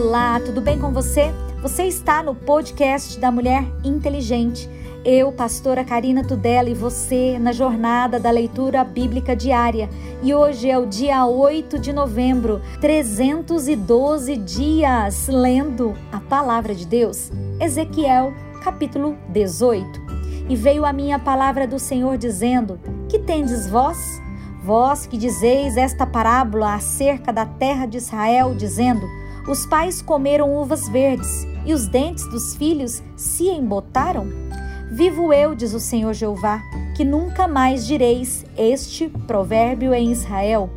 Olá, tudo bem com você? Você está no podcast da Mulher Inteligente. Eu, pastora Karina Tudela, e você na jornada da leitura bíblica diária. E hoje é o dia 8 de novembro, 312 dias lendo a palavra de Deus. Ezequiel, capítulo 18. E veio a minha palavra do Senhor dizendo: Que tendes vós? Vós que dizeis esta parábola acerca da terra de Israel, dizendo: Os pais comeram uvas verdes e os dentes dos filhos se embotaram? Vivo eu, diz o Senhor Jeová, que nunca mais direis este provérbio em Israel.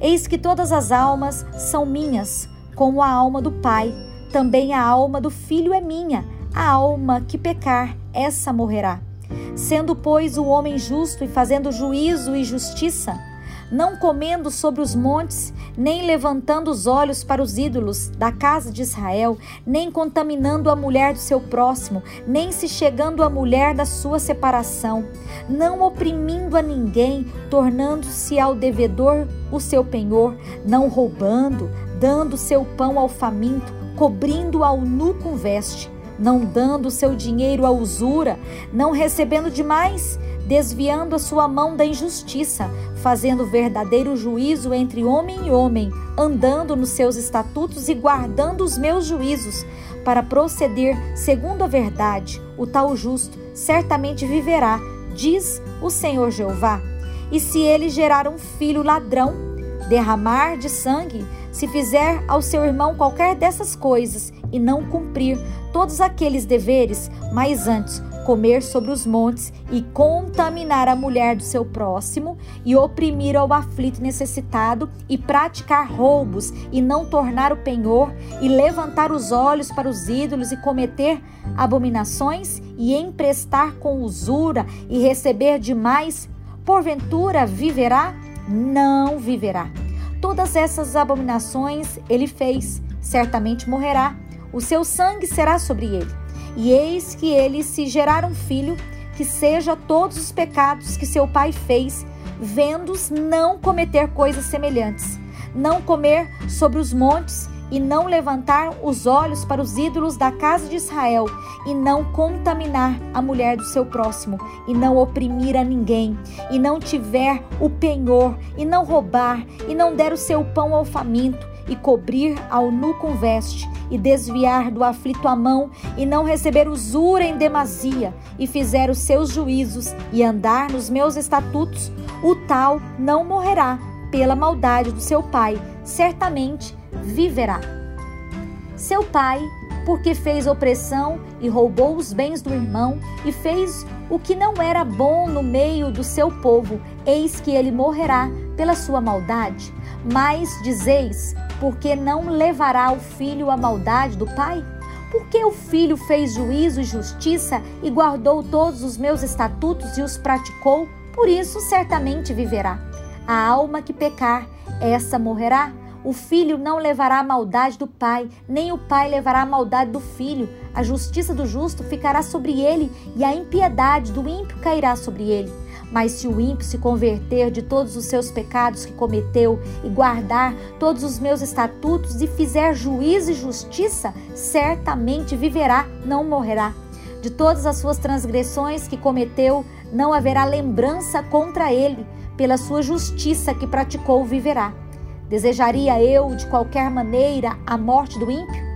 Eis que todas as almas são minhas, como a alma do pai, também a alma do filho é minha. A alma que pecar, essa morrerá. Sendo, pois, o homem justo e fazendo juízo e justiça, não comendo sobre os montes, nem levantando os olhos para os ídolos da casa de Israel, nem contaminando a mulher do seu próximo, nem se chegando à mulher da sua separação, não oprimindo a ninguém, tornando-se ao devedor o seu penhor, não roubando, dando seu pão ao faminto, cobrindo ao nu com veste, não dando seu dinheiro à usura, não recebendo demais, desviando a sua mão da injustiça, fazendo verdadeiro juízo entre homem e homem, andando nos seus estatutos e guardando os meus juízos, para proceder segundo a verdade, o tal justo certamente viverá, diz o Senhor Jeová. E se ele gerar um filho ladrão, derramar de sangue, se fizer ao seu irmão qualquer dessas coisas e não cumprir todos aqueles deveres, mas antes comer sobre os montes e contaminar a mulher do seu próximo e oprimir ao aflito necessitado e praticar roubos e não tornar o penhor e levantar os olhos para os ídolos e cometer abominações e emprestar com usura e receber demais, porventura viverá? Não viverá. Todas essas abominações ele fez, certamente morrerá. O seu sangue será sobre ele e eis que ele se gerar um filho, que seja todos os pecados que seu pai fez, vendo-os não cometer coisas semelhantes, não comer sobre os montes e não levantar os olhos para os ídolos da casa de Israel, e não contaminar a mulher do seu próximo, e não oprimir a ninguém, e não tiver o penhor, e não roubar, e não der o seu pão ao faminto, e cobrir ao nu com veste, e desviar do aflito a mão, e não receber usura em demasia, e fizer os seus juízos, e andar nos meus estatutos, o tal não morrerá pela maldade do seu pai, certamente viverá. Seu pai, porque fez opressão e roubou os bens do irmão, e fez o que não era bom no meio do seu povo, eis que ele morrerá pela sua maldade. Mas dizeis: porque não levará o filho à maldade do pai? Porque o filho fez juízo e justiça e guardou todos os meus estatutos e os praticou, por isso certamente viverá. A alma que pecar, essa morrerá. O filho não levará a maldade do pai, nem o pai levará a maldade do filho. A justiça do justo ficará sobre ele, e a impiedade do ímpio cairá sobre ele. Mas se o ímpio se converter de todos os seus pecados que cometeu e guardar todos os meus estatutos e fizer juízo e justiça, certamente viverá, não morrerá. De todas as suas transgressões que cometeu, não haverá lembrança contra ele. Pela sua justiça que praticou, viverá. Desejaria eu, de qualquer maneira, a morte do ímpio?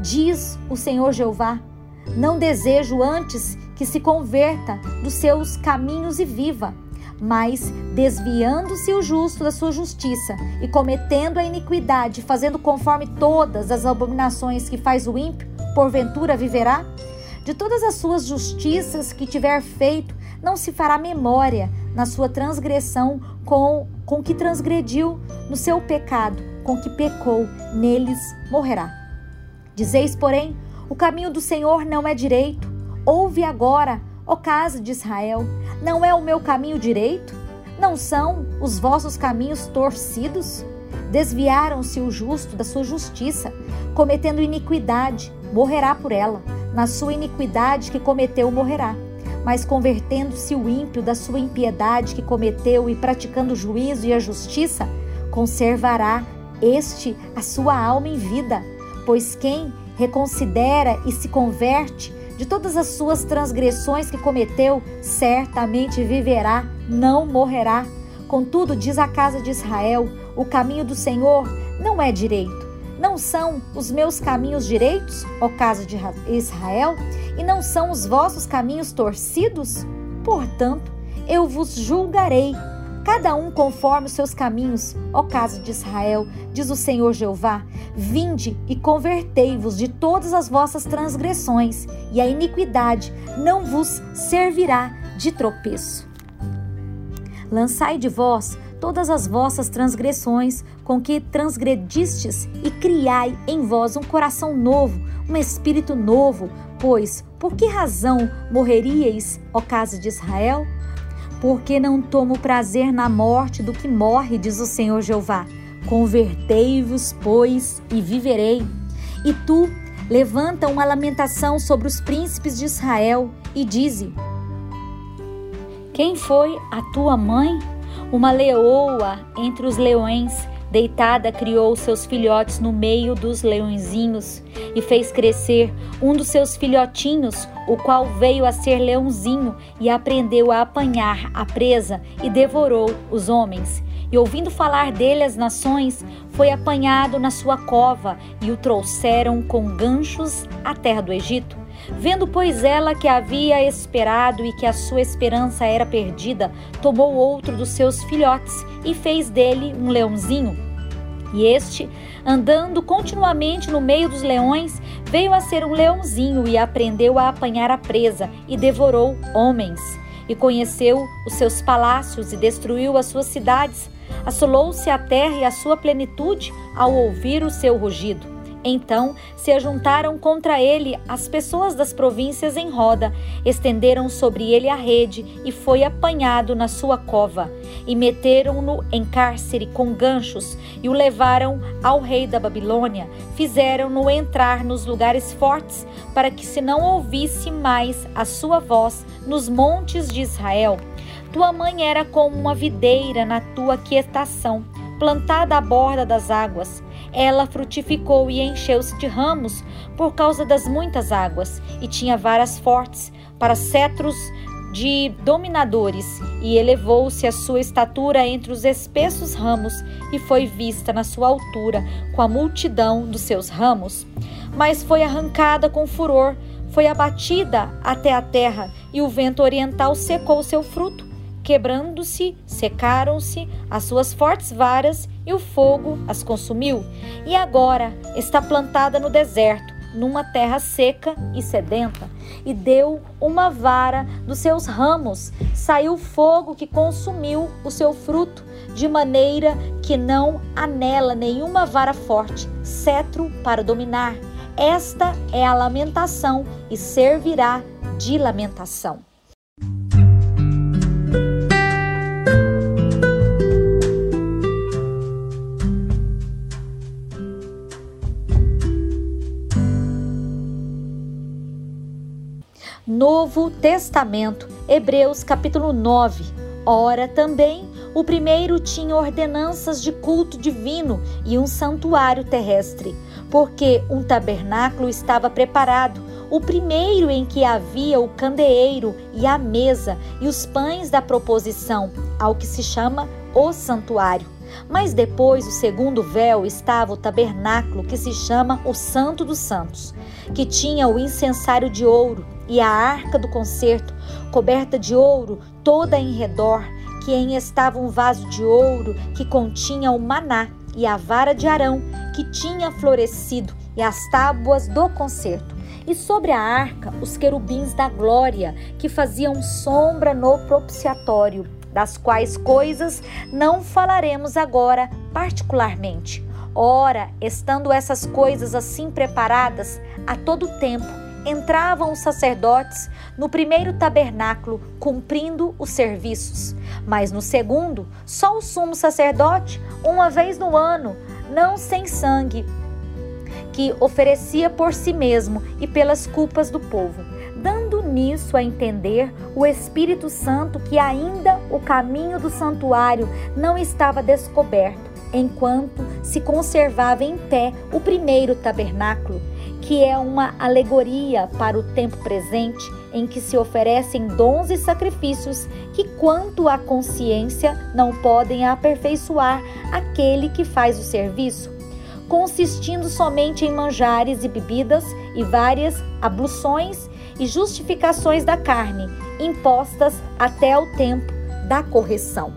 Diz o Senhor Jeová. Não desejo antes que se converta dos seus caminhos e viva. Mas, desviando-se o justo da sua justiça e cometendo a iniquidade, fazendo conforme todas as abominações que faz o ímpio, porventura viverá? De todas as suas justiças que tiver feito, não se fará memória na sua transgressão com, com que transgrediu, no seu pecado, com que pecou, neles morrerá. Dizeis, porém, o caminho do Senhor não é direito, Ouve agora, ó casa de Israel: não é o meu caminho direito? Não são os vossos caminhos torcidos? Desviaram-se o justo da sua justiça, cometendo iniquidade, morrerá por ela. Na sua iniquidade que cometeu, morrerá. Mas convertendo-se o ímpio da sua impiedade que cometeu e praticando o juízo e a justiça, conservará este a sua alma em vida Pois quem reconsidera e se converte de todas as suas transgressões que cometeu, certamente viverá, não morrerá. Contudo, diz a casa de Israel: o caminho do Senhor não é direito. Não são os meus caminhos direitos, ó casa de Israel, e não são os vossos caminhos torcidos? Portanto, eu vos julgarei, cada um conforme os seus caminhos, ó casa de Israel, diz o Senhor Jeová. Vinde e convertei-vos de todas as vossas transgressões, e a iniquidade não vos servirá de tropeço. Lançai de vós todas as vossas transgressões com que transgredistes e criai em vós um coração novo, um espírito novo, pois por que razão morreríeis, ó casa de Israel? Porque não tomo prazer na morte do que morre, diz o Senhor Jeová. Convertei-vos, pois, e viverei. E tu levanta uma lamentação sobre os príncipes de Israel e dize: Quem foi a tua mãe? Uma leoa entre os leões, deitada, criou seus filhotes no meio dos leõezinhos e fez crescer um dos seus filhotinhos, o qual veio a ser leãozinho e aprendeu a apanhar a presa e devorou os homens. E ouvindo falar dele as nações, foi apanhado na sua cova e o trouxeram com ganchos à terra do Egito. Vendo, pois, ela que havia esperado e que a sua esperança era perdida, tomou outro dos seus filhotes e fez dele um leãozinho. E este, andando continuamente no meio dos leões, veio a ser um leãozinho e aprendeu a apanhar a presa e devorou homens. E conheceu os seus palácios e destruiu as suas cidades. Assolou-se a terra e a sua plenitude ao ouvir o seu rugido. Então se ajuntaram contra ele as pessoas das províncias em roda, estenderam sobre ele a rede e foi apanhado na sua cova. E meteram-no em cárcere com ganchos e o levaram ao rei da Babilônia. Fizeram-no entrar nos lugares fortes, para que se não ouvisse mais a sua voz nos montes de Israel. Tua mãe era como uma videira na tua quietação, plantada à borda das águas ela frutificou e encheu-se de ramos por causa das muitas águas, e tinha varas fortes para cetros de dominadores, e elevou-se a sua estatura entre os espessos ramos, e foi vista na sua altura com a multidão dos seus ramos. Mas foi arrancada com furor, foi abatida até a terra, e o vento oriental secou seu fruto quebrando-se, secaram-se as suas fortes varas e o fogo as consumiu. E agora está plantada no deserto, numa terra seca e sedenta, e deu uma vara dos seus ramos. Saiu fogo que consumiu o seu fruto, de maneira que não há nela nenhuma vara forte, cetro para dominar. Esta é a lamentação e servirá de lamentação. Novo Testamento, Hebreus capítulo 9. Ora, também o primeiro tinha ordenanças de culto divino e um santuário terrestre, porque um tabernáculo estava preparado, o primeiro em que havia o candeeiro e a mesa e os pães da proposição, ao que se chama o santuário. Mas depois, o segundo véu estava o tabernáculo, que se chama o Santo dos Santos, que tinha o incensário de ouro e a arca do concerto, coberta de ouro toda em redor, que em estava um vaso de ouro que continha o maná e a vara de Arão que tinha florescido e as tábuas do concerto. E sobre a arca, os querubins da glória, que faziam sombra no propiciatório, das quais coisas não falaremos agora particularmente. Ora, estando essas coisas assim preparadas a todo tempo, entravam os sacerdotes no primeiro tabernáculo cumprindo os serviços, mas no segundo, só o sumo sacerdote, uma vez no ano, não sem sangue, que oferecia por si mesmo e pelas culpas do povo, nisso a entender o Espírito Santo que ainda o caminho do santuário não estava descoberto enquanto se conservava em pé o primeiro tabernáculo, que é uma alegoria para o tempo presente em que se oferecem dons e sacrifícios que, quanto à consciência, não podem aperfeiçoar aquele que faz o serviço, consistindo somente em manjares e bebidas e várias abluções e justificações da carne, impostas até o tempo da correção.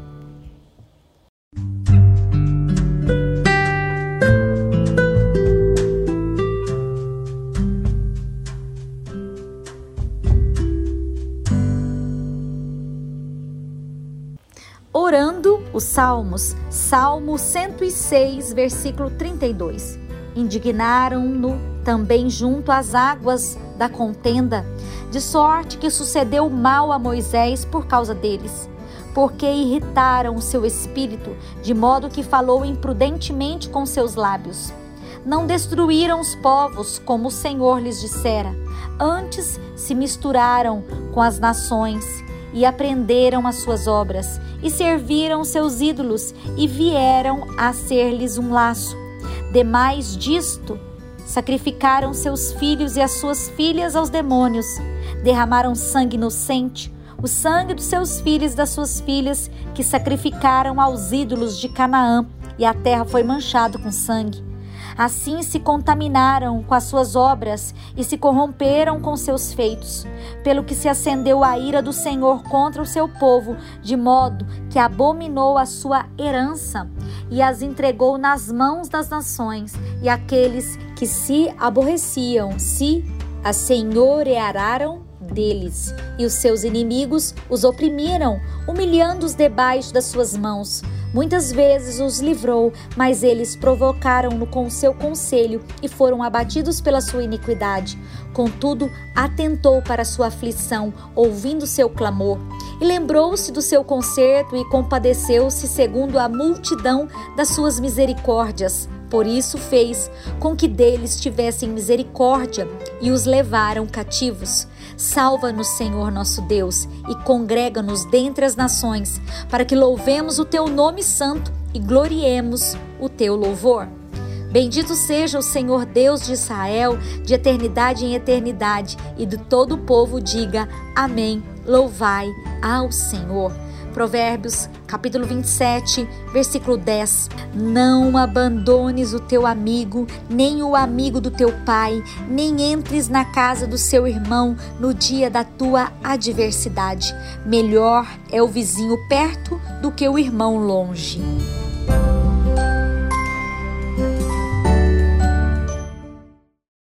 Orando os Salmos, Salmo 106, versículo 32. Indignaram-no também junto às águas da contenda, de sorte que sucedeu mal a Moisés por causa deles, porque irritaram o seu espírito, de modo que falou imprudentemente com seus lábios. Não destruíram os povos como o Senhor lhes dissera, antes se misturaram com as nações e aprenderam as suas obras, e serviram seus ídolos, e vieram a ser-lhes um laço. Demais disto, sacrificaram seus filhos e as suas filhas aos demônios, derramaram sangue inocente, o sangue dos seus filhos e das suas filhas, que sacrificaram aos ídolos de Canaã, e a terra foi manchada com sangue. Assim se contaminaram com as suas obras e se corromperam com seus feitos, pelo que se acendeu a ira do Senhor contra o seu povo, de modo que abominou a sua herança e as entregou nas mãos das nações, e aqueles que se aborreciam se assenhorearam deles, e os seus inimigos os oprimiram, humilhando-os debaixo das suas mãos. Muitas vezes os livrou, mas eles provocaram-no com seu conselho e foram abatidos pela sua iniquidade. Contudo, atentou para sua aflição, ouvindo seu clamor, e lembrou-se do seu conserto e compadeceu-se segundo a multidão das suas misericórdias. Por isso fez com que deles tivessem misericórdia e os levaram cativos. Salva-nos, Senhor nosso Deus, e congrega-nos dentre as nações, para que louvemos o teu nome santo e gloriemos o teu louvor. Bendito seja o Senhor Deus de Israel, de eternidade em eternidade, e de todo o povo diga: Amém. Louvai ao Senhor. Provérbios, capítulo 27, versículo 10. Não abandones o teu amigo, nem o amigo do teu pai, nem entres na casa do seu irmão no dia da tua adversidade. Melhor é o vizinho perto do que o irmão longe.